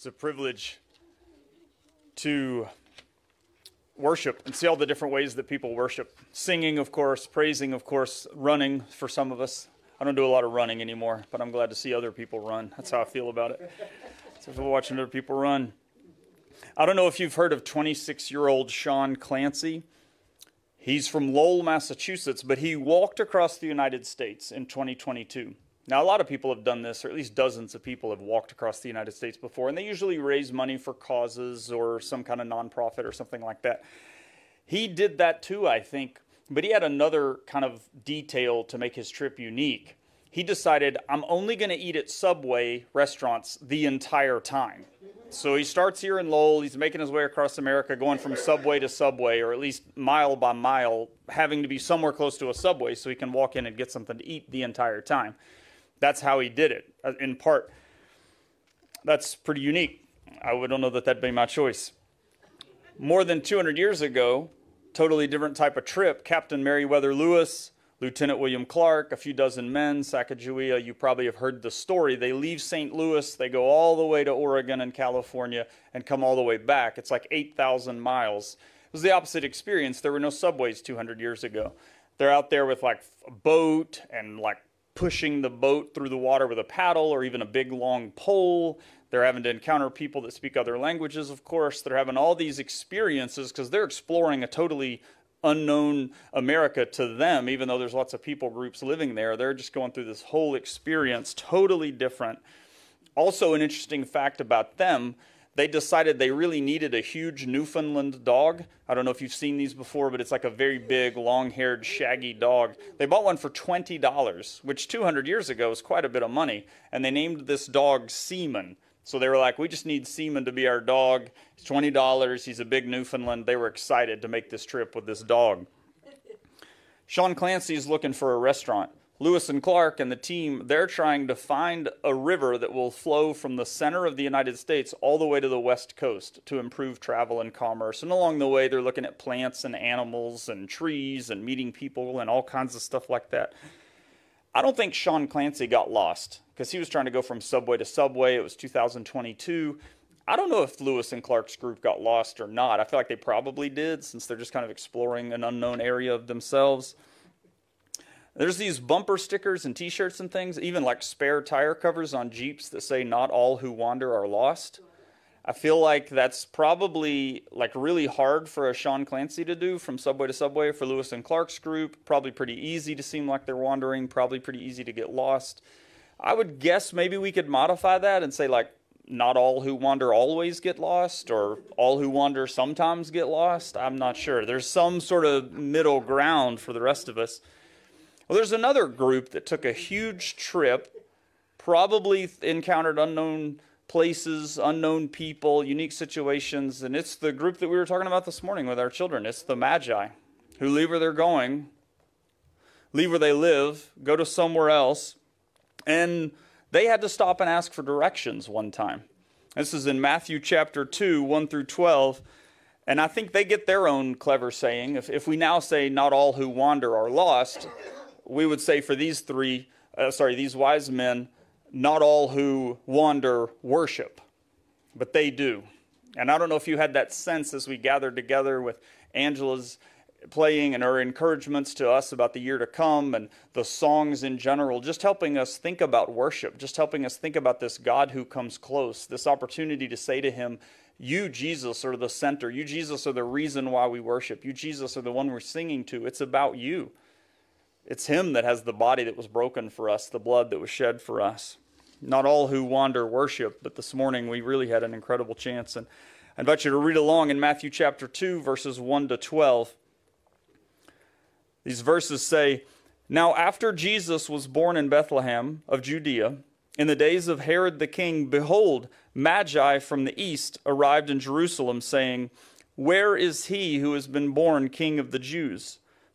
It's a privilege to worship and see all the different ways that people worship. Singing, of course, praising, of course, running for some of us. I don't do a lot of running anymore, but I'm glad to see other people run. That's how I feel about it. So watching other people run. I don't know if you've heard of 26 year old Sean Clancy. He's from Lowell, Massachusetts, but he walked across the United States in 2022. Now, a lot of people have done this, or at least dozens of people have walked across the United States before, and they usually raise money for causes or some kind of nonprofit or something like that. He did that too, I think, but he had another kind of detail to make his trip unique. He decided, I'm only going to eat at Subway restaurants the entire time. So he starts here in Lowell. He's making his way across America, going from subway to subway, or at least mile by mile, having to be somewhere close to a subway so he can walk in and get something to eat the entire time. That's how he did it, uh, in part. That's pretty unique. I don't know that that'd be my choice. More than 200 years ago, totally different type of trip. Captain Meriwether Lewis, Lieutenant William Clark, a few dozen men, Sacagawea, you probably have heard the story. They leave St. Louis, they go all the way to Oregon and California, and come all the way back. It's like 8,000 miles. It was the opposite experience. There were no subways 200 years ago. They're out there with like a boat and like pushing the boat through the water with a paddle or even a big long pole. They're having to encounter people that speak other languages, of course. They're having all these experiences because they're exploring a totally unknown America to them, even though there's lots of people groups living there. They're just going through this whole experience, totally different. Also, an interesting fact about them they decided they really needed a huge Newfoundland dog. I don't know if you've seen these before, but it's like a very big, long haired, shaggy dog. They bought one for $20, which 200 years ago was quite a bit of money. And they named this dog Seaman. So they were like, we just need Seaman to be our dog. It's $20. He's a big Newfoundland. They were excited to make this trip with this dog. Sean Clancy is looking for a restaurant. Lewis and Clark and the team, they're trying to find a river that will flow from the center of the United States all the way to the west coast to improve travel and commerce. And along the way, they're looking at plants and animals and trees and meeting people and all kinds of stuff like that. I don't think Sean Clancy got lost because he was trying to go from subway to subway. It was 2022. I don't know if Lewis and Clark's group got lost or not. I feel like they probably did since they're just kind of exploring an unknown area of themselves. There's these bumper stickers and t-shirts and things, even like spare tire covers on Jeeps that say not all who wander are lost. I feel like that's probably like really hard for a Sean Clancy to do from subway to subway for Lewis and Clark's group. Probably pretty easy to seem like they're wandering, probably pretty easy to get lost. I would guess maybe we could modify that and say like not all who wander always get lost or all who wander sometimes get lost. I'm not sure. There's some sort of middle ground for the rest of us. Well, there's another group that took a huge trip, probably encountered unknown places, unknown people, unique situations, and it's the group that we were talking about this morning with our children. It's the Magi who leave where they're going, leave where they live, go to somewhere else, and they had to stop and ask for directions one time. This is in Matthew chapter 2, 1 through 12. And I think they get their own clever saying. If, if we now say, not all who wander are lost, we would say for these three, uh, sorry, these wise men, not all who wander worship, but they do. And I don't know if you had that sense as we gathered together with Angela's playing and her encouragements to us about the year to come and the songs in general, just helping us think about worship, just helping us think about this God who comes close, this opportunity to say to Him, You, Jesus, are the center. You, Jesus, are the reason why we worship. You, Jesus, are the one we're singing to. It's about you. It's Him that has the body that was broken for us, the blood that was shed for us. Not all who wander worship, but this morning we really had an incredible chance. And I invite you to read along in Matthew chapter 2, verses 1 to 12. These verses say, Now after Jesus was born in Bethlehem of Judea, in the days of Herod the king, behold, Magi from the east arrived in Jerusalem, saying, Where is he who has been born king of the Jews?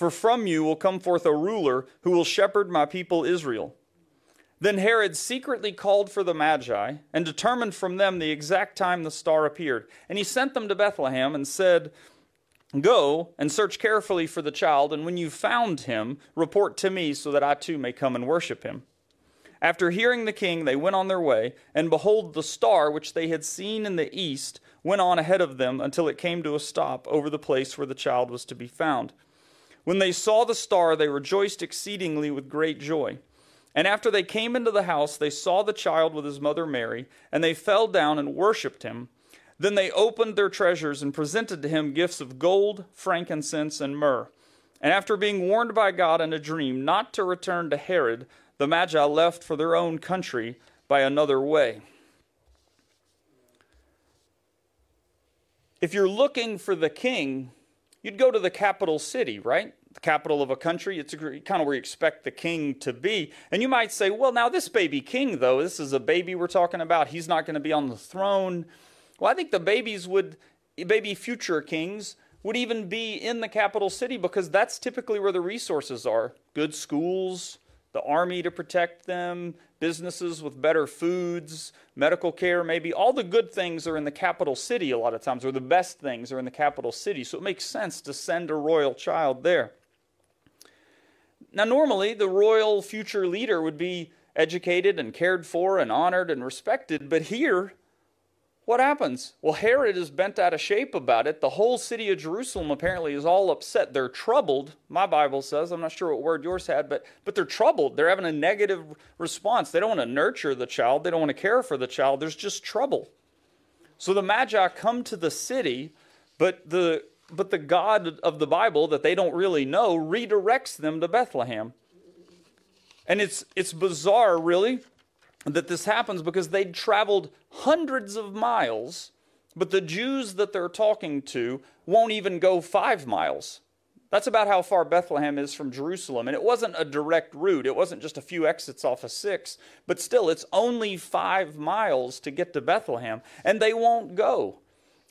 For from you will come forth a ruler who will shepherd my people Israel. Then Herod secretly called for the Magi and determined from them the exact time the star appeared. And he sent them to Bethlehem and said, Go and search carefully for the child, and when you've found him, report to me so that I too may come and worship him. After hearing the king, they went on their way, and behold, the star which they had seen in the east went on ahead of them until it came to a stop over the place where the child was to be found. When they saw the star, they rejoiced exceedingly with great joy. And after they came into the house, they saw the child with his mother Mary, and they fell down and worshipped him. Then they opened their treasures and presented to him gifts of gold, frankincense, and myrrh. And after being warned by God in a dream not to return to Herod, the Magi left for their own country by another way. If you're looking for the king, you'd go to the capital city, right? The capital of a country. It's kind of where you expect the king to be. And you might say, well, now this baby king, though, this is a baby we're talking about. He's not going to be on the throne. Well, I think the babies would, baby future kings, would even be in the capital city because that's typically where the resources are good schools, the army to protect them, businesses with better foods, medical care, maybe. All the good things are in the capital city a lot of times, or the best things are in the capital city. So it makes sense to send a royal child there. Now, normally, the royal future leader would be educated and cared for and honored and respected, but here, what happens? Well, Herod is bent out of shape about it. The whole city of Jerusalem apparently is all upset. They're troubled. My Bible says, I'm not sure what word yours had, but but they're troubled. They're having a negative response. They don't want to nurture the child. They don't want to care for the child. There's just trouble. So the Magi come to the city, but the but the God of the Bible that they don't really know redirects them to Bethlehem. And it's it's bizarre, really, that this happens because they'd traveled hundreds of miles, but the Jews that they're talking to won't even go five miles. That's about how far Bethlehem is from Jerusalem. And it wasn't a direct route, it wasn't just a few exits off of six, but still, it's only five miles to get to Bethlehem, and they won't go.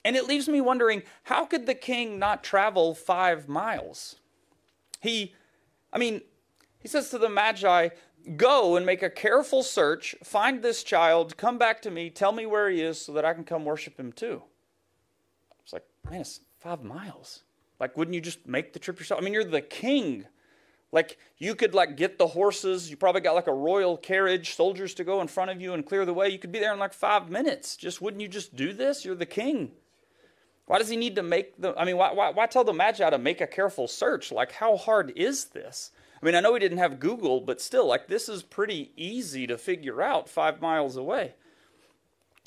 And it leaves me wondering how could the king not travel five miles? He, I mean, he says to the Magi, Go and make a careful search, find this child, come back to me, tell me where he is so that I can come worship him too. It's like, man, it's five miles. Like, wouldn't you just make the trip yourself? I mean, you're the king. Like, you could, like, get the horses. You probably got, like, a royal carriage, soldiers to go in front of you and clear the way. You could be there in, like, five minutes. Just, wouldn't you just do this? You're the king. Why does he need to make the, I mean, why, why, why tell the Magi to make a careful search? Like, how hard is this? I mean, I know he didn't have Google, but still, like, this is pretty easy to figure out five miles away.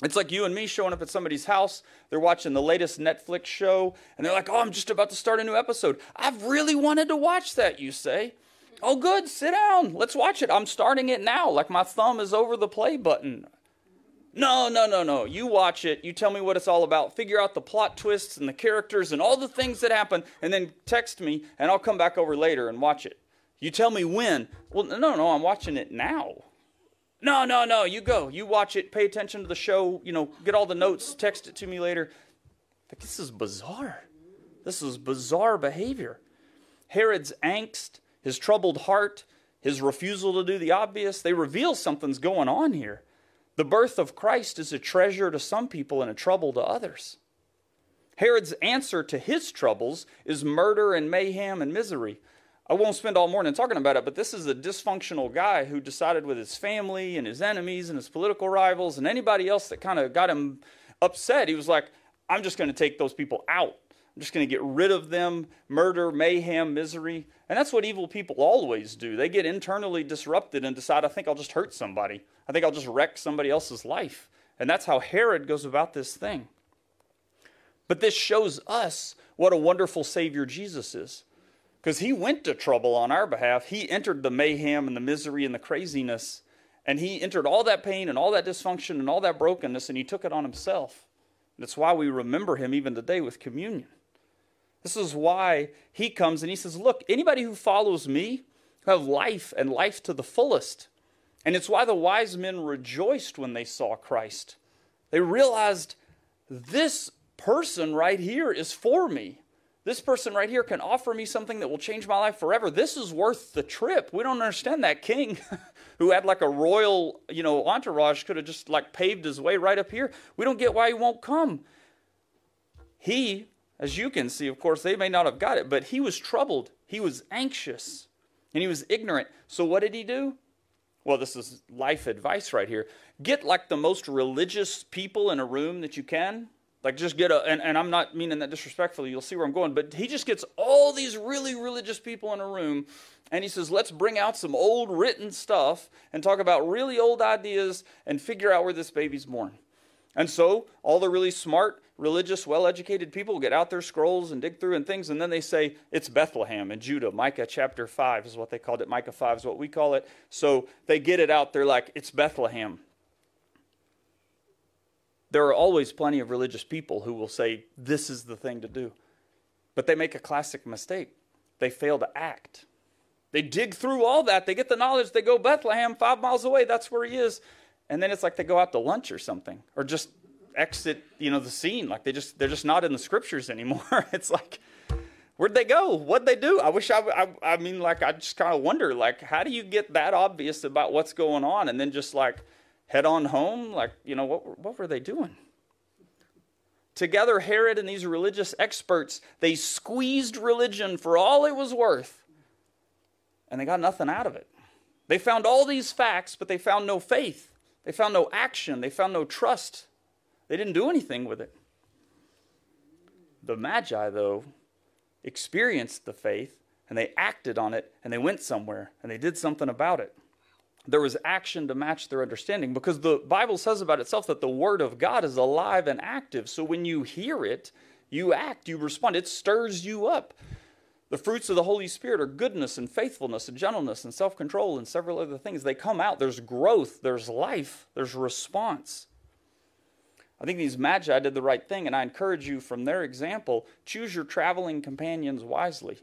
It's like you and me showing up at somebody's house. They're watching the latest Netflix show, and they're like, Oh, I'm just about to start a new episode. I've really wanted to watch that, you say. Oh, good, sit down. Let's watch it. I'm starting it now. Like my thumb is over the play button. No, no, no, no. You watch it. You tell me what it's all about. Figure out the plot twists and the characters and all the things that happen, and then text me, and I'll come back over later and watch it. You tell me when. Well, no, no, I'm watching it now. No, no, no, you go. You watch it, pay attention to the show, you know, get all the notes, text it to me later. Like, this is bizarre. This is bizarre behavior. Herod's angst, his troubled heart, his refusal to do the obvious, they reveal something's going on here. The birth of Christ is a treasure to some people and a trouble to others. Herod's answer to his troubles is murder and mayhem and misery. I won't spend all morning talking about it, but this is a dysfunctional guy who decided with his family and his enemies and his political rivals and anybody else that kind of got him upset, he was like, I'm just going to take those people out. I'm just going to get rid of them, murder, mayhem, misery. And that's what evil people always do. They get internally disrupted and decide, I think I'll just hurt somebody. I think I'll just wreck somebody else's life. And that's how Herod goes about this thing. But this shows us what a wonderful Savior Jesus is because he went to trouble on our behalf. He entered the mayhem and the misery and the craziness, and he entered all that pain and all that dysfunction and all that brokenness, and he took it on himself. That's why we remember him even today with communion. This is why he comes and he says, Look, anybody who follows me who have life and life to the fullest. And it's why the wise men rejoiced when they saw Christ. They realized this person right here is for me. This person right here can offer me something that will change my life forever. This is worth the trip. We don't understand that king who had like a royal, you know, entourage could have just like paved his way right up here. We don't get why he won't come. He, as you can see, of course, they may not have got it, but he was troubled. He was anxious and he was ignorant. So what did he do? Well, this is life advice right here. Get like the most religious people in a room that you can like, just get a, and, and I'm not meaning that disrespectfully, you'll see where I'm going, but he just gets all these really religious people in a room and he says, let's bring out some old written stuff and talk about really old ideas and figure out where this baby's born. And so all the really smart, religious, well educated people get out their scrolls and dig through and things, and then they say, it's Bethlehem in Judah. Micah chapter 5 is what they called it. Micah 5 is what we call it. So they get it out. They're like, it's Bethlehem there are always plenty of religious people who will say, This is the thing to do. But they make a classic mistake. They fail to act. They dig through all that. They get the knowledge. They go Bethlehem, five miles away. That's where he is. And then it's like they go out to lunch or something, or just exit, you know, the scene. Like they just they're just not in the scriptures anymore. it's like, where'd they go? What'd they do? I wish I, I, I mean, like I just kind of wonder, like, how do you get that obvious about what's going on, and then just like head on home? Like, you know, what, what were they doing? Together, Herod and these religious experts, they squeezed religion for all it was worth, and they got nothing out of it. They found all these facts, but they found no faith. They found no action. They found no trust. They didn't do anything with it. The Magi, though, experienced the faith and they acted on it and they went somewhere and they did something about it there was action to match their understanding because the Bible says about itself that the Word of God is alive and active. So when you hear it, you act, you respond, it stirs you up. The fruits of the Holy Spirit are goodness and faithfulness and gentleness and self control and several other things. They come out. There's growth, there's life, there's response. I think these magi did the right thing, and I encourage you from their example choose your traveling companions wisely.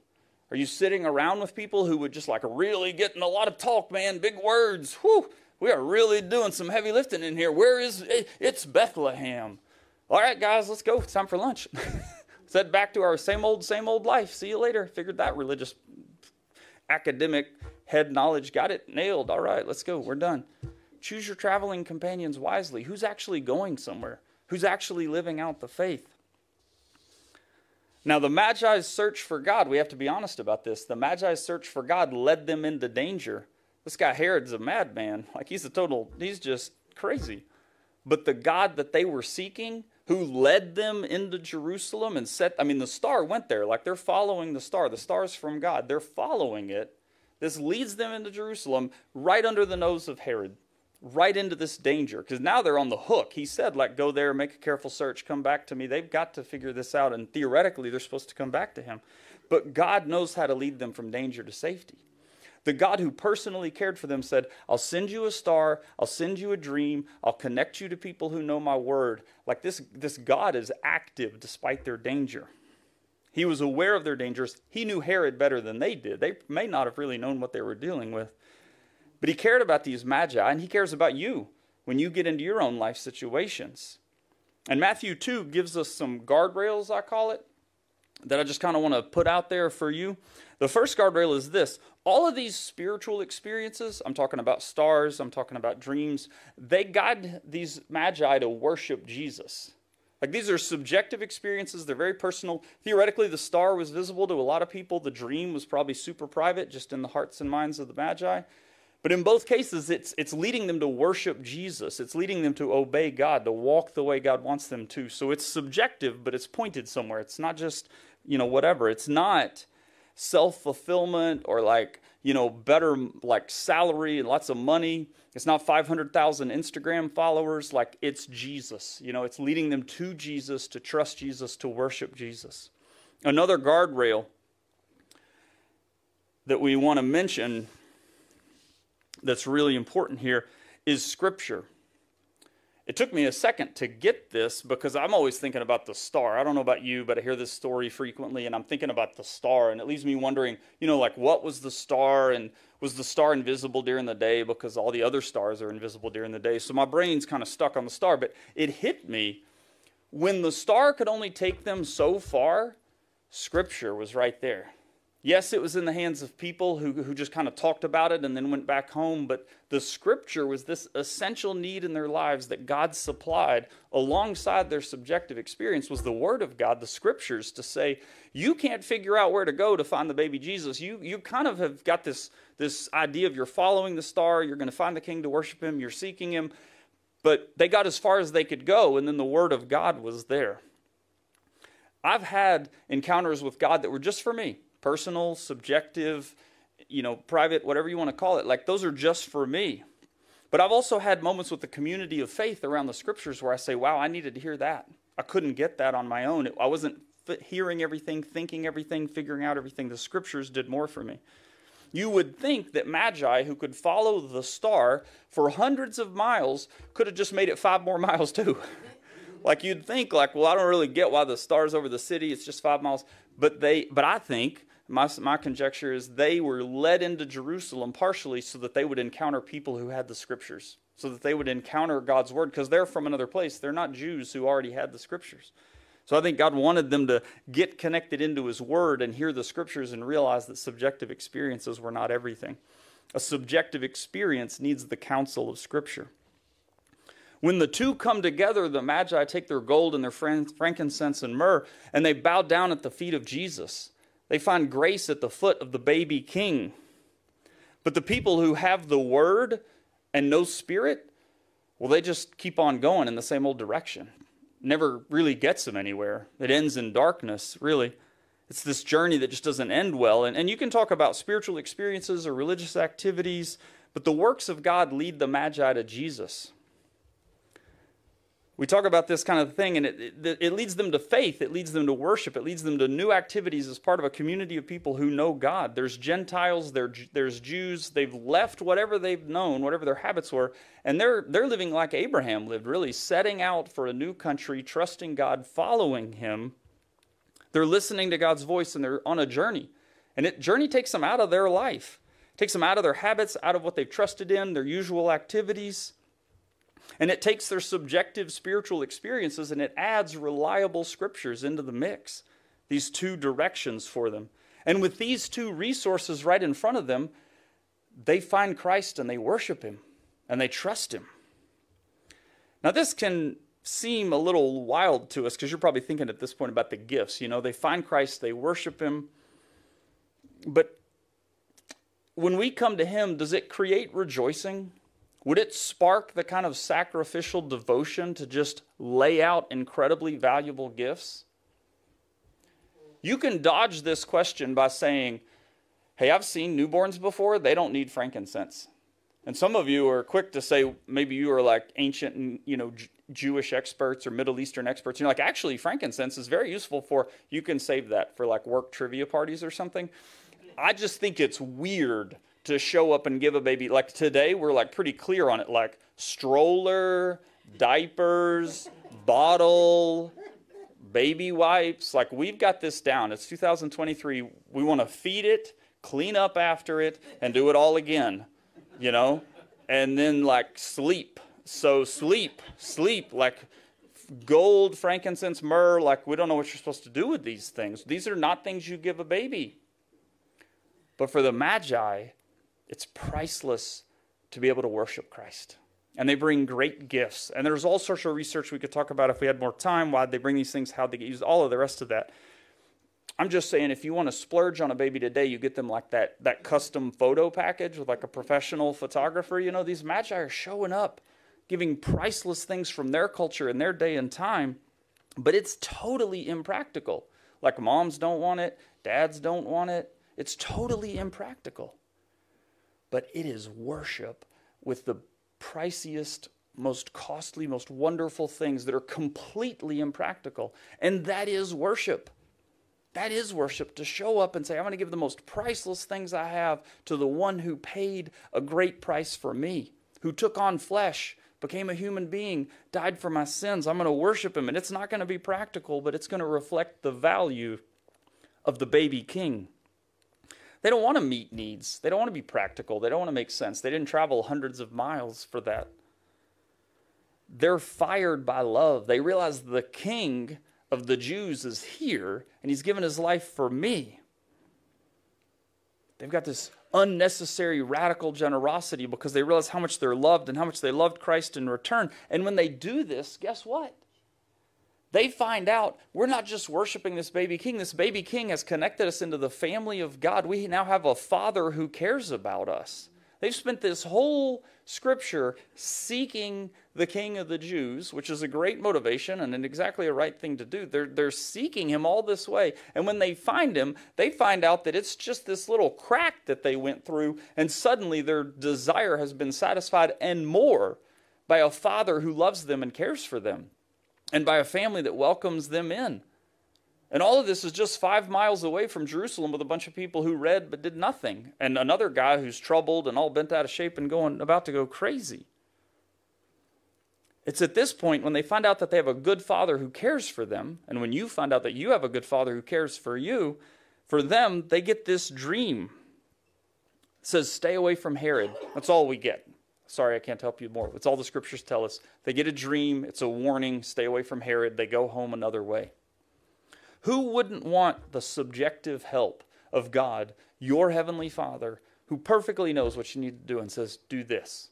Are you sitting around with people who would just like really getting a lot of talk, man, big words? Whew, we are really doing some heavy lifting in here. Where is it? It's Bethlehem. All right, guys, let's go. It's time for lunch. let's back to our same old, same old life. See you later. Figured that religious, academic head knowledge got it nailed. All right, let's go. We're done. Choose your traveling companions wisely. Who's actually going somewhere? Who's actually living out the faith? Now, the Magi's search for God, we have to be honest about this. The Magi's search for God led them into danger. This guy Herod's a madman. Like, he's a total, he's just crazy. But the God that they were seeking, who led them into Jerusalem and set, I mean, the star went there. Like, they're following the star. The star's from God. They're following it. This leads them into Jerusalem right under the nose of Herod right into this danger because now they're on the hook. He said, like, go there, make a careful search, come back to me. They've got to figure this out, and theoretically, they're supposed to come back to him. But God knows how to lead them from danger to safety. The God who personally cared for them said, I'll send you a star, I'll send you a dream, I'll connect you to people who know my word. Like this, this God is active despite their danger. He was aware of their dangers. He knew Herod better than they did. They may not have really known what they were dealing with. But he cared about these magi, and he cares about you when you get into your own life situations. And Matthew 2 gives us some guardrails, I call it, that I just kind of want to put out there for you. The first guardrail is this all of these spiritual experiences, I'm talking about stars, I'm talking about dreams, they guide these magi to worship Jesus. Like these are subjective experiences, they're very personal. Theoretically, the star was visible to a lot of people, the dream was probably super private, just in the hearts and minds of the magi. But in both cases, it's, it's leading them to worship Jesus. It's leading them to obey God, to walk the way God wants them to. So it's subjective, but it's pointed somewhere. It's not just, you know, whatever. It's not self fulfillment or like, you know, better like salary and lots of money. It's not 500,000 Instagram followers. Like it's Jesus. You know, it's leading them to Jesus, to trust Jesus, to worship Jesus. Another guardrail that we want to mention that's really important here is Scripture. It took me a second to get this because I'm always thinking about the star. I don't know about you, but I hear this story frequently and I'm thinking about the star. And it leaves me wondering, you know, like what was the star and was the star invisible during the day because all the other stars are invisible during the day? So my brain's kind of stuck on the star. But it hit me when the star could only take them so far, Scripture was right there. Yes, it was in the hands of people who, who just kind of talked about it and then went back home, but the scripture was this essential need in their lives that God supplied alongside their subjective experience was the word of God, the scriptures to say, you can't figure out where to go to find the baby Jesus. You, you kind of have got this, this idea of you're following the star, you're going to find the king to worship him, you're seeking him, but they got as far as they could go, and then the word of God was there. I've had encounters with God that were just for me personal, subjective, you know, private, whatever you want to call it. Like those are just for me. But I've also had moments with the community of faith around the scriptures where I say, wow, I needed to hear that. I couldn't get that on my own. I wasn't hearing everything, thinking everything, figuring out everything. The scriptures did more for me. You would think that Magi, who could follow the star for hundreds of miles, could have just made it five more miles too. like you'd think, like, well, I don't really get why the star's over the city. It's just five miles. But they, but I think my, my conjecture is they were led into Jerusalem partially so that they would encounter people who had the scriptures, so that they would encounter God's word, because they're from another place. They're not Jews who already had the scriptures. So I think God wanted them to get connected into His Word and hear the Scriptures and realize that subjective experiences were not everything. A subjective experience needs the counsel of Scripture. When the two come together, the Magi take their gold and their frankincense and myrrh, and they bow down at the feet of Jesus. They find grace at the foot of the baby king. But the people who have the word and no spirit, well, they just keep on going in the same old direction. Never really gets them anywhere. It ends in darkness, really. It's this journey that just doesn't end well. And, and you can talk about spiritual experiences or religious activities, but the works of God lead the Magi to Jesus we talk about this kind of thing, and it, it, it, leads them to faith. It leads them to worship. It leads them to new activities as part of a community of people who know God. There's Gentiles, there's Jews. They've left whatever they've known, whatever their habits were, and they're, they're living like Abraham lived, really, setting out for a new country, trusting God, following Him. They're listening to God's voice, and they're on a journey. And it journey takes them out of their life, takes them out of their habits, out of what they've trusted in, their usual activities and it takes their subjective spiritual experiences and it adds reliable scriptures into the mix, these two directions for them. And with these two resources right in front of them, they find Christ and they worship him and they trust him. Now, this can seem a little wild to us because you're probably thinking at this point about the gifts. You know, they find Christ, they worship him. But when we come to him, does it create rejoicing? Would it spark the kind of sacrificial devotion to just lay out incredibly valuable gifts? You can dodge this question by saying, Hey, I've seen newborns before, they don't need frankincense. And some of you are quick to say, maybe you are like ancient, you know, Jewish experts or Middle Eastern experts. And you're like, actually, frankincense is very useful for, you can save that for like work trivia parties or something. I just think it's weird to show up and give a baby. Like today, we're like pretty clear on it, like stroller, diapers, bottle, baby wipes. Like we've got this down. It's 2023. We want to feed it, clean up after it, and do it all again, you know? And then like sleep. So sleep, sleep, like gold, frankincense, myrrh. Like we don't know what you're supposed to do with these things. These are not things you give a baby. But for the Magi, it's priceless to be able to worship Christ. And they bring great gifts. And there's all sorts of research we could talk about if we had more time. Why they bring these things, how they get used, all of the rest of that. I'm just saying, if you want to splurge on a baby today, you get them like that that custom photo package with like a professional photographer. You know, these magi are showing up, giving priceless things from their culture and their day and time, but it's totally impractical. Like moms don't want it, dads don't want it. It's totally impractical but it is worship with the priciest, most costly, most wonderful things that are completely impractical. And that is worship. That is worship to show up and say, I'm going to give the most priceless things I have to the one who paid a great price for me, who took on flesh, became a human being, died for my sins. I'm going to worship him. And it's not going to be practical, but it's going to reflect the value of the baby king. They don't want to meet needs. They don't want to be practical. They don't want to make sense. They didn't travel hundreds of miles for that. they're fired by love. They realize the king of the Jews is here and he's given his life for me. They've got this unnecessary radical generosity because they realize how much they're loved and how much they loved Christ in return. And when they do this, guess what? They find out we're not just worshiping this baby king. This baby king has connected us into the family of God. We now have a father who cares about us. They've spent this whole scripture seeking the king of the Jews, which is a great motivation and exactly a right thing to do. They're, they're seeking him all this way. And when they find him, they find out that it's just this little crack that they went through, and suddenly their desire has been satisfied and more by a father who loves them and cares for them, and by a family that welcomes them in. And all of this is just five miles away from Jerusalem with a bunch of people who read but did nothing, and another guy who's troubled and all bent out of shape and going about to go crazy. It's at this point when they find out that they have a good father who cares for them, and when you find out that you have a good father who cares for you, for them, they get this dream. It says, Stay away from Herod. That's all we get. Sorry, I can't help you more. It's all the scriptures tell us. They get a dream, it's a warning, stay away from Herod. They go home another way. Who wouldn't want the subjective help of God, your heavenly Father, who perfectly knows what you need to do and says, do this,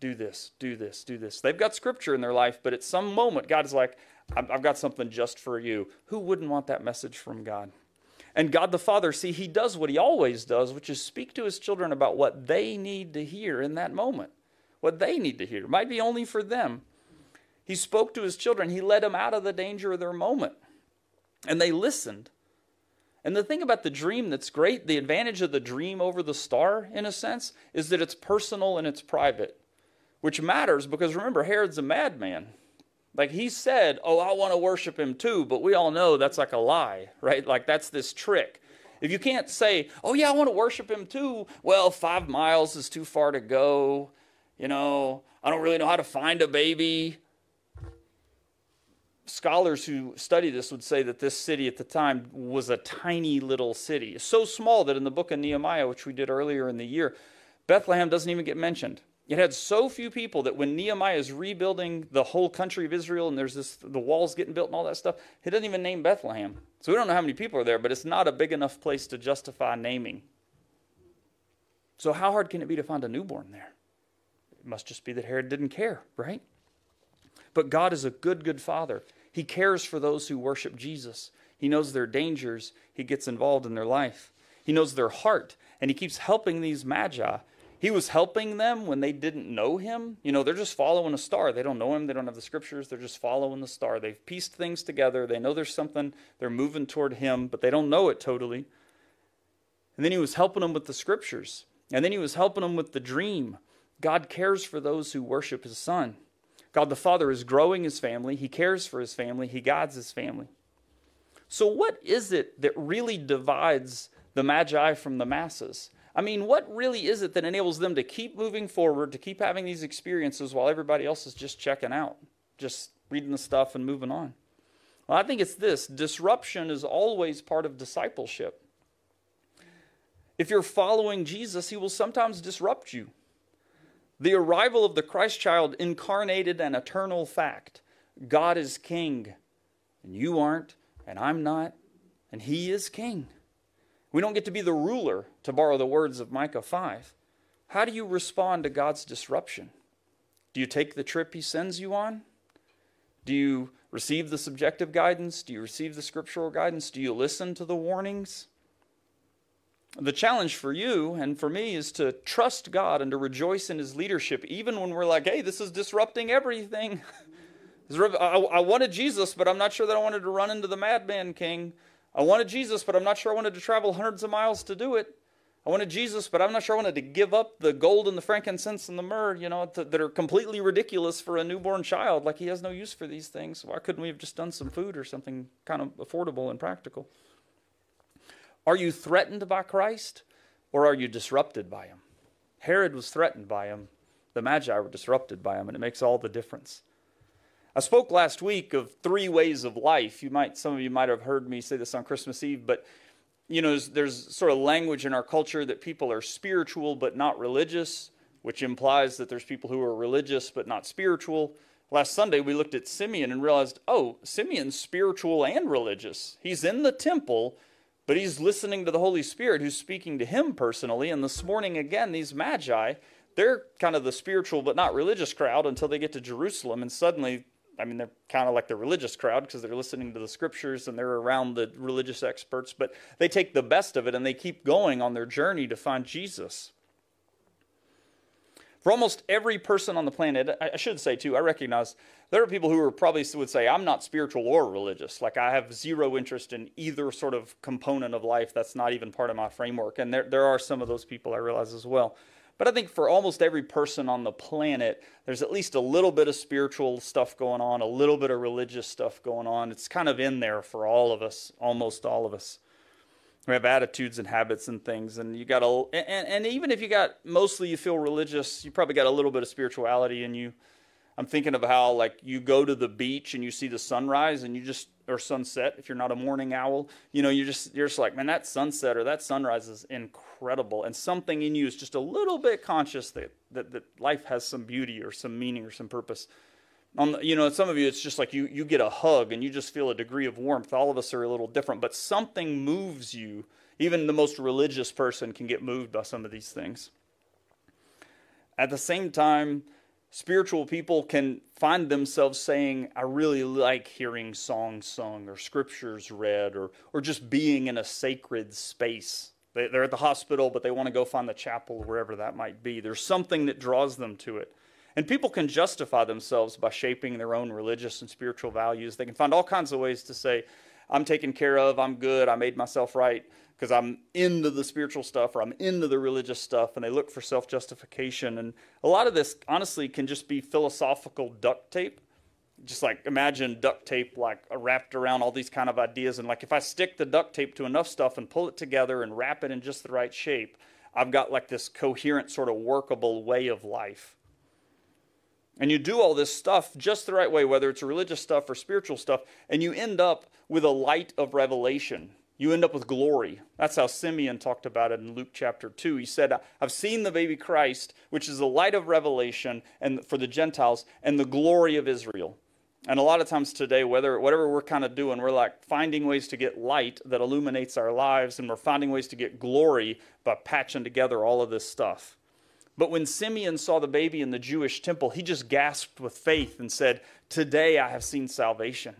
do this, do this, do this? They've got scripture in their life, but at some moment, God is like, I've got something just for you. Who wouldn't want that message from God? And God the Father, see, He does what He always does, which is speak to His children about what they need to hear in that moment. What they need to hear. It might be only for them. He spoke to His children, He led them out of the danger of their moment. And they listened. And the thing about the dream that's great, the advantage of the dream over the star, in a sense, is that it's personal and it's private, which matters because remember, Herod's a madman. Like he said, Oh, I want to worship him too, but we all know that's like a lie, right? Like that's this trick. If you can't say, Oh, yeah, I want to worship him too, well, five miles is too far to go. You know, I don't really know how to find a baby scholars who study this would say that this city at the time was a tiny little city. So small that in the book of Nehemiah, which we did earlier in the year, Bethlehem doesn't even get mentioned. It had so few people that when Nehemiah is rebuilding the whole country of Israel and there's this the walls getting built and all that stuff, he doesn't even name Bethlehem. So we don't know how many people are there, but it's not a big enough place to justify naming. So how hard can it be to find a newborn there? It must just be that Herod didn't care, right? But God is a good, good father. He cares for those who worship Jesus. He knows their dangers. He gets involved in their life. He knows their heart, and he keeps helping these magi. He was helping them when they didn't know him. You know, they're just following a star. They don't know him. They don't have the scriptures. They're just following the star. They've pieced things together. They know there's something. They're moving toward him, but they don't know it totally. And then he was helping them with the scriptures. And then he was helping them with the dream. God cares for those who worship his son. God the Father is growing his family, he cares for his family, he guides his family. So, what is it that really divides the Magi from the masses? I mean, what really is it that enables them to keep moving forward, to keep having these experiences while everybody else is just checking out, just reading the stuff and moving on? Well, I think it's this disruption is always part of discipleship. If you're following Jesus, he will sometimes disrupt you. The arrival of the Christ child incarnated an eternal fact God is king, and you aren't, and I'm not, and he is king. We don't get to be the ruler, to borrow the words of Micah 5. How do you respond to God's disruption? Do you take the trip he sends you on? Do you receive the subjective guidance? Do you receive the scriptural guidance? Do you listen to the warnings? The challenge for you and for me is to trust God and to rejoice in His leadership, even when we're like, hey, this is disrupting everything. I wanted Jesus, but I'm not sure that I wanted to run into the madman king. I wanted Jesus, but I'm not sure I wanted to travel hundreds of miles to do it. I wanted Jesus, but I'm not sure I wanted to give up the gold and the frankincense and the myrrh, you know, that are completely ridiculous for a newborn child. Like he has no use for these things. Why couldn't we have just done some food or something kind of affordable and practical? Are you threatened by Christ or are you disrupted by him? Herod was threatened by him. The Magi were disrupted by him, and it makes all the difference. I spoke last week of three ways of life. You might, some of you might have heard me say this on Christmas Eve, but you know, there's, there's sort of language in our culture that people are spiritual but not religious, which implies that there's people who are religious but not spiritual. Last Sunday, we looked at Simeon and realized, oh, Simeon's spiritual and religious. He's in the temple, but he's listening to the Holy Spirit who's speaking to him personally. And this morning, again, these magi, they're kind of the spiritual but not religious crowd until they get to Jerusalem. And suddenly, I mean, they're kind of like the religious crowd because they're listening to the scriptures and they're around the religious experts, but they take the best of it and they keep going on their journey to find Jesus. For almost every person on the planet, I should say too, I recognize there are people who are probably would say, I'm not spiritual or religious. Like I have zero interest in either sort of component of life. That's not even part of my framework. And there, there are some of those people I realize as well. But I think for almost every person on the planet, there's at least a little bit of spiritual stuff going on, a little bit of religious stuff going on. It's kind of in there for all of us, almost all of us we have attitudes and habits and things and you got a and, and even if you got mostly you feel religious you probably got a little bit of spirituality in you. I'm thinking of how like you go to the beach and you see the sunrise and you just or sunset if you're not a morning owl you know you're just you're just like man that sunset or that sunrise is incredible. And something in you is just a little bit conscious that that, that life has some beauty or some meaning or some purpose on the, you know some of you it's just like you you get a hug and you just feel a degree of warmth. All of us are a little different but something moves you. Even the most religious person can get moved by some of these things. At the same time spiritual people can find themselves saying i really like hearing songs sung or scriptures read or or just being in a sacred space. They're at the hospital but they want to go find the chapel wherever that might be. There's something that draws them to it and people can justify themselves by shaping their own religious and spiritual values. They can find all kinds of ways to say, I'm taken care of, I'm good, I made myself right because I'm into the spiritual stuff or I'm into the religious stuff, and they look for self justification. And a lot of this, honestly, can just be philosophical duct tape. Just like imagine duct tape like uh, wrapped around all these kind of ideas. And like if I stick the duct tape to enough stuff and pull it together and wrap it in just the right shape, I've got like this coherent, sort of workable way of life. And you do all this stuff just the right way, whether it's religious stuff or spiritual stuff, and you end up with a light of revelation. You end up with glory. That's how Simeon talked about it in Luke chapter 2. He said, I've seen the baby Christ, which is the light of revelation and for the Gentiles and the glory of Israel. And a lot of times today, whether whatever we're kind of doing, we're like finding ways to get light that illuminates our lives, and we're finding ways to get glory by patching together all of this stuff. But when Simeon saw the baby in the Jewish temple, he just gasped with faith and said, Today I have seen salvation.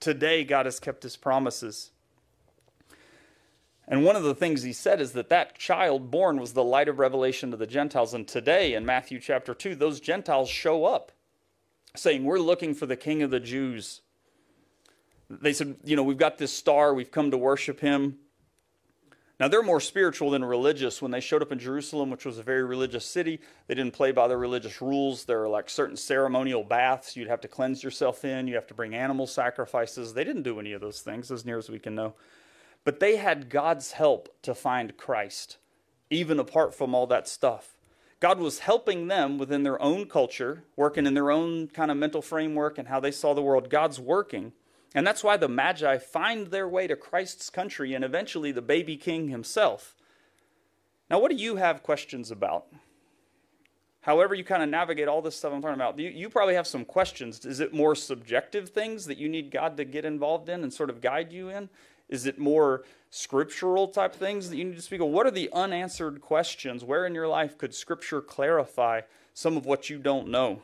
Today God has kept his promises. And one of the things he said is that that child born was the light of revelation to the Gentiles. And today in Matthew chapter 2, those Gentiles show up saying, We're looking for the king of the Jews. They said, You know, we've got this star, we've come to worship him. Now, they're more spiritual than religious. When they showed up in Jerusalem, which was a very religious city, they didn't play by the religious rules. There are like certain ceremonial baths you'd have to cleanse yourself in, you have to bring animal sacrifices. They didn't do any of those things, as near as we can know. But they had God's help to find Christ, even apart from all that stuff. God was helping them within their own culture, working in their own kind of mental framework and how they saw the world. God's working. And that's why the Magi find their way to Christ's country and eventually the baby king himself. Now, what do you have questions about? However, you kind of navigate all this stuff I'm talking about, you, you probably have some questions. Is it more subjective things that you need God to get involved in and sort of guide you in? Is it more scriptural type things that you need to speak of? What are the unanswered questions? Where in your life could Scripture clarify some of what you don't know?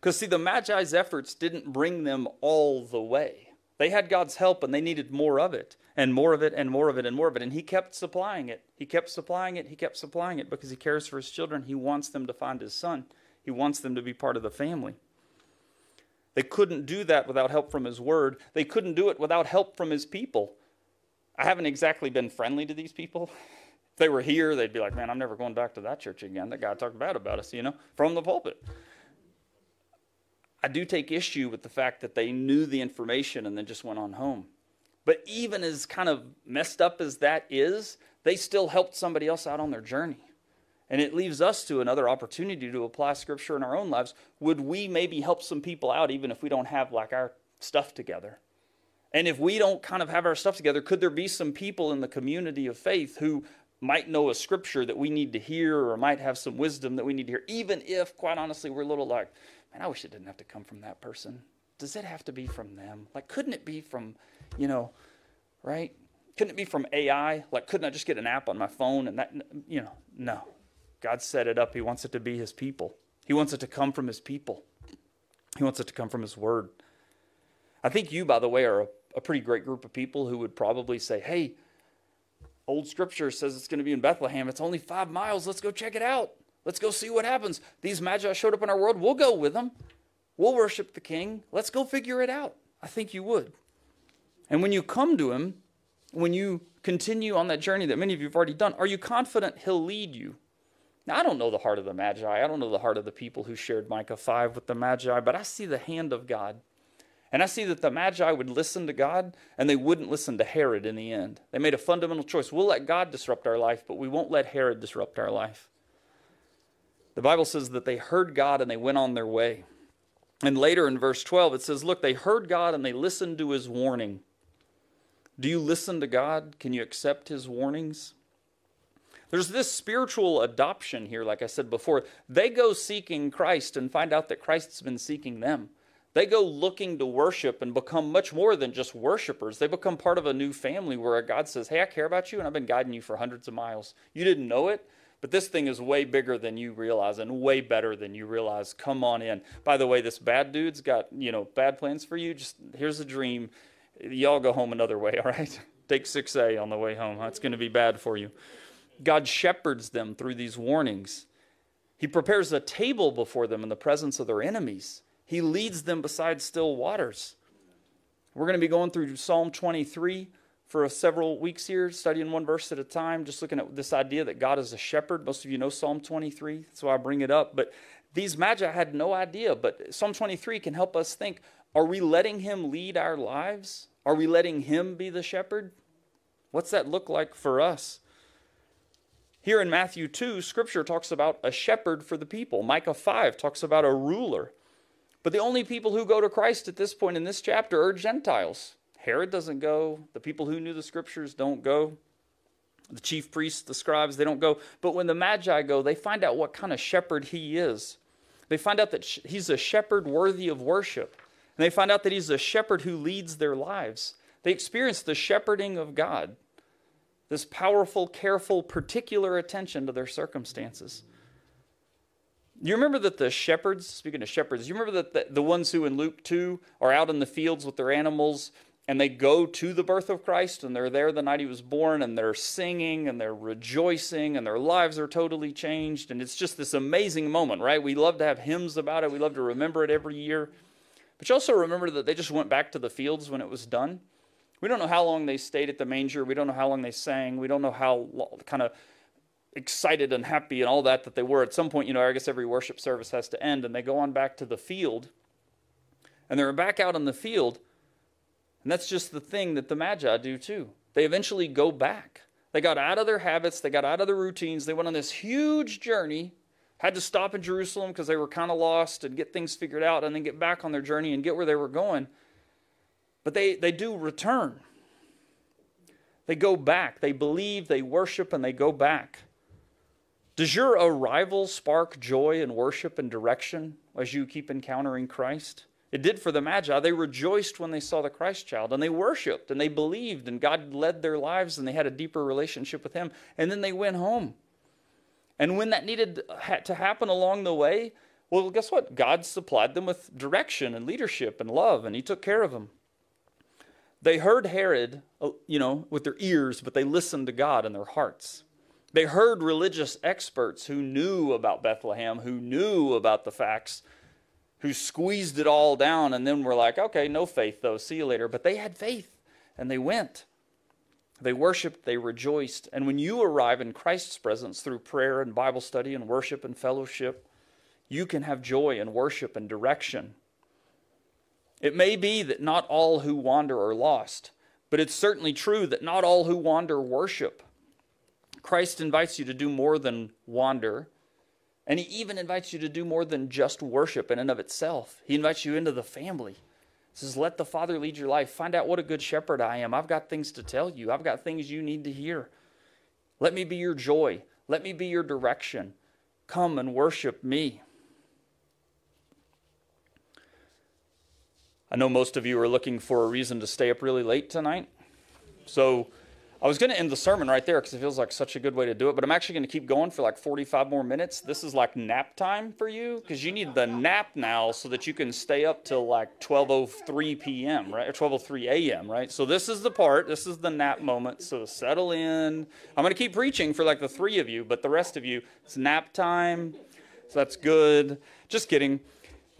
Because, see, the Magi's efforts didn't bring them all the way. They had God's help and they needed more of it, and more of it, and more of it, and more of it. And He kept supplying it. He kept supplying it. He kept supplying it because He cares for His children. He wants them to find His Son, He wants them to be part of the family. They couldn't do that without help from His Word, they couldn't do it without help from His people. I haven't exactly been friendly to these people. If they were here, they'd be like, man, I'm never going back to that church again. That guy talked bad about us, you know, from the pulpit. I do take issue with the fact that they knew the information and then just went on home. But even as kind of messed up as that is, they still helped somebody else out on their journey. And it leaves us to another opportunity to apply scripture in our own lives. Would we maybe help some people out even if we don't have like our stuff together? And if we don't kind of have our stuff together, could there be some people in the community of faith who might know a scripture that we need to hear or might have some wisdom that we need to hear, even if, quite honestly, we're a little like, man, I wish it didn't have to come from that person. Does it have to be from them? Like, couldn't it be from, you know, right? Couldn't it be from AI? Like, couldn't I just get an app on my phone and that, you know, no. God set it up. He wants it to be His people, He wants it to come from His people, He wants it to come from His Word. I think you, by the way, are a, a pretty great group of people who would probably say, hey, old scripture says it's going to be in Bethlehem. It's only five miles. Let's go check it out. Let's go see what happens. These magi showed up in our world. We'll go with them. We'll worship the king. Let's go figure it out. I think you would. And when you come to him, when you continue on that journey that many of you have already done, are you confident he'll lead you? Now, I don't know the heart of the Magi. I don't know the heart of the people who shared Micah 5 with the Magi, but I see the hand of God and I see that the Magi would listen to God and they wouldn't listen to Herod in the end. They made a fundamental choice. We'll let God disrupt our life, but we won't let Herod disrupt our life. The Bible says that they heard God and they went on their way. And later in verse 12, it says, Look, they heard God and they listened to his warning. Do you listen to God? Can you accept his warnings? There's this spiritual adoption here, like I said before. They go seeking Christ and find out that Christ's been seeking them. They go looking to worship and become much more than just worshipers. They become part of a new family where God says, Hey, I care about you and I've been guiding you for hundreds of miles. You didn't know it, but this thing is way bigger than you realize and way better than you realize. Come on in. By the way, this bad dude's got, you know, bad plans for you. Just here's a dream. Y'all go home another way, all right? Take 6A on the way home. That's going to be bad for you. God shepherds them through these warnings. He prepares a table before them in the presence of their enemies. He leads them beside still waters. We're going to be going through Psalm 23 for several weeks here, studying one verse at a time, just looking at this idea that God is a shepherd. Most of you know Psalm 23, that's why I bring it up. But these magi had no idea, but Psalm 23 can help us think are we letting Him lead our lives? Are we letting Him be the shepherd? What's that look like for us? Here in Matthew 2, Scripture talks about a shepherd for the people. Micah 5 talks about a ruler. But the only people who go to Christ at this point in this chapter are Gentiles. Herod doesn't go. The people who knew the scriptures don't go. The chief priests, the scribes, they don't go. But when the Magi go, they find out what kind of shepherd he is. They find out that he's a shepherd worthy of worship. And they find out that he's a shepherd who leads their lives. They experience the shepherding of God, this powerful, careful, particular attention to their circumstances. You remember that the shepherds, speaking of shepherds, you remember that the, the, ones who in Luke 2 are out in the fields with their animals and they go to the birth of Christ and they're there the night he was born and they're singing and they're rejoicing and their lives are totally changed. And it's just this amazing moment, right? We love to have hymns about it, we love to remember it every year. But you also remember that they just went back to the fields when it was done. We don't know how long they stayed at the manger. We don't know how long they sang. We don't know how long, kind of excited and happy and all that that they were. At some point, you know, I guess every worship service has to end, and they go on back to the field, and they're back out in the field, and that's just the thing that the Magi do too. They eventually go back. They got out of their habits, they got out of their routines, they went on this huge journey, had to stop in Jerusalem because they were kind of lost and get things figured out, and then get back on their journey and get where they were going. But they, they do return. They go back. They believe, they worship, and they go back. Does your arrival spark joy and worship and direction as you keep encountering Christ? It did for the Magi. They rejoiced when they saw the Christ child and they worshiped and they believed and God led their lives and they had a deeper relationship with Him. And then they went home. And when that needed to happen along the way, well, guess what? God supplied them with direction and leadership and love and He took care of them. They heard Herod, uh, you know, with their ears, but they listened to God in their hearts. They heard religious experts who knew about Bethlehem, who knew about the facts, who squeezed it all down and then were like, okay, no faith though, see you later. But they had faith and they went. They worshiped, they rejoiced. And when you arrive in Christ's presence through prayer and Bible study and worship and fellowship, you can have joy and worship and direction. It may be that not all who wander are lost, but it's certainly true that not all who wander worship. Christ invites you to do more than wander. And he even invites you to do more than just worship in and of itself. He invites you into the family. He says, Let the Father lead your life. Find out what a good shepherd I am. I've got things to tell you, I've got things you need to hear. Let me be your joy. Let me be your direction. Come and worship me. I know most of you are looking for a reason to stay up really late tonight. So I was going to end the sermon right there because it feels like such a good way to do it, but I'm actually going to keep going for like 45 more minutes. This is like nap time for you because you need the nap now so that you can stay up till like 12:03 p.m. right or 12:03 a.m. right. So this is the part. This is the nap moment. So settle in. I'm going to keep preaching for like the three of you, but the rest of you, it's nap time. So that's good. Just kidding.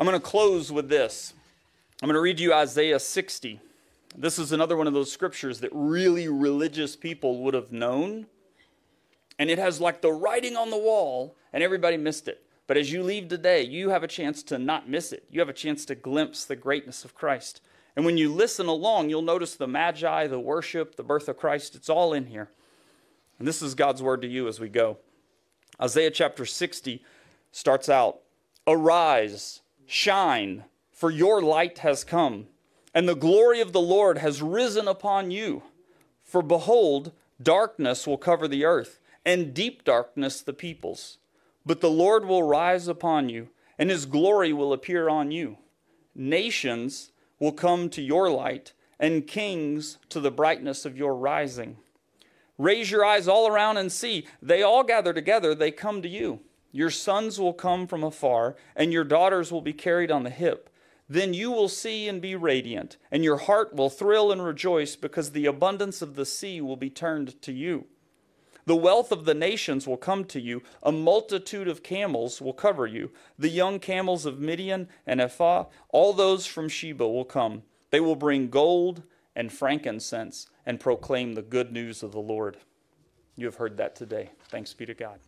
I'm going to close with this. I'm going to read you Isaiah 60. This is another one of those scriptures that really religious people would have known. And it has like the writing on the wall, and everybody missed it. But as you leave today, you have a chance to not miss it. You have a chance to glimpse the greatness of Christ. And when you listen along, you'll notice the magi, the worship, the birth of Christ. It's all in here. And this is God's word to you as we go. Isaiah chapter 60 starts out Arise, shine, for your light has come and the glory of the Lord has risen upon you. For behold, darkness will cover the earth, and deep darkness the peoples. But the Lord will rise upon you, and his glory will appear on you. Nations will come to your light, and kings to the brightness of your rising. Raise your eyes all around and see. They all gather together, they come to you. Your sons will come from afar, and your daughters will be carried on the hip. Then you will see and be radiant, and your heart will thrill and rejoice because the abundance of the sea will be turned to you. The wealth of the nations will come to you. A multitude of camels will cover you. The young camels of Midian and Ephah, all those from Sheba will come. They will bring gold and frankincense and proclaim the good news of the Lord. You have heard that today. Thanks be to God.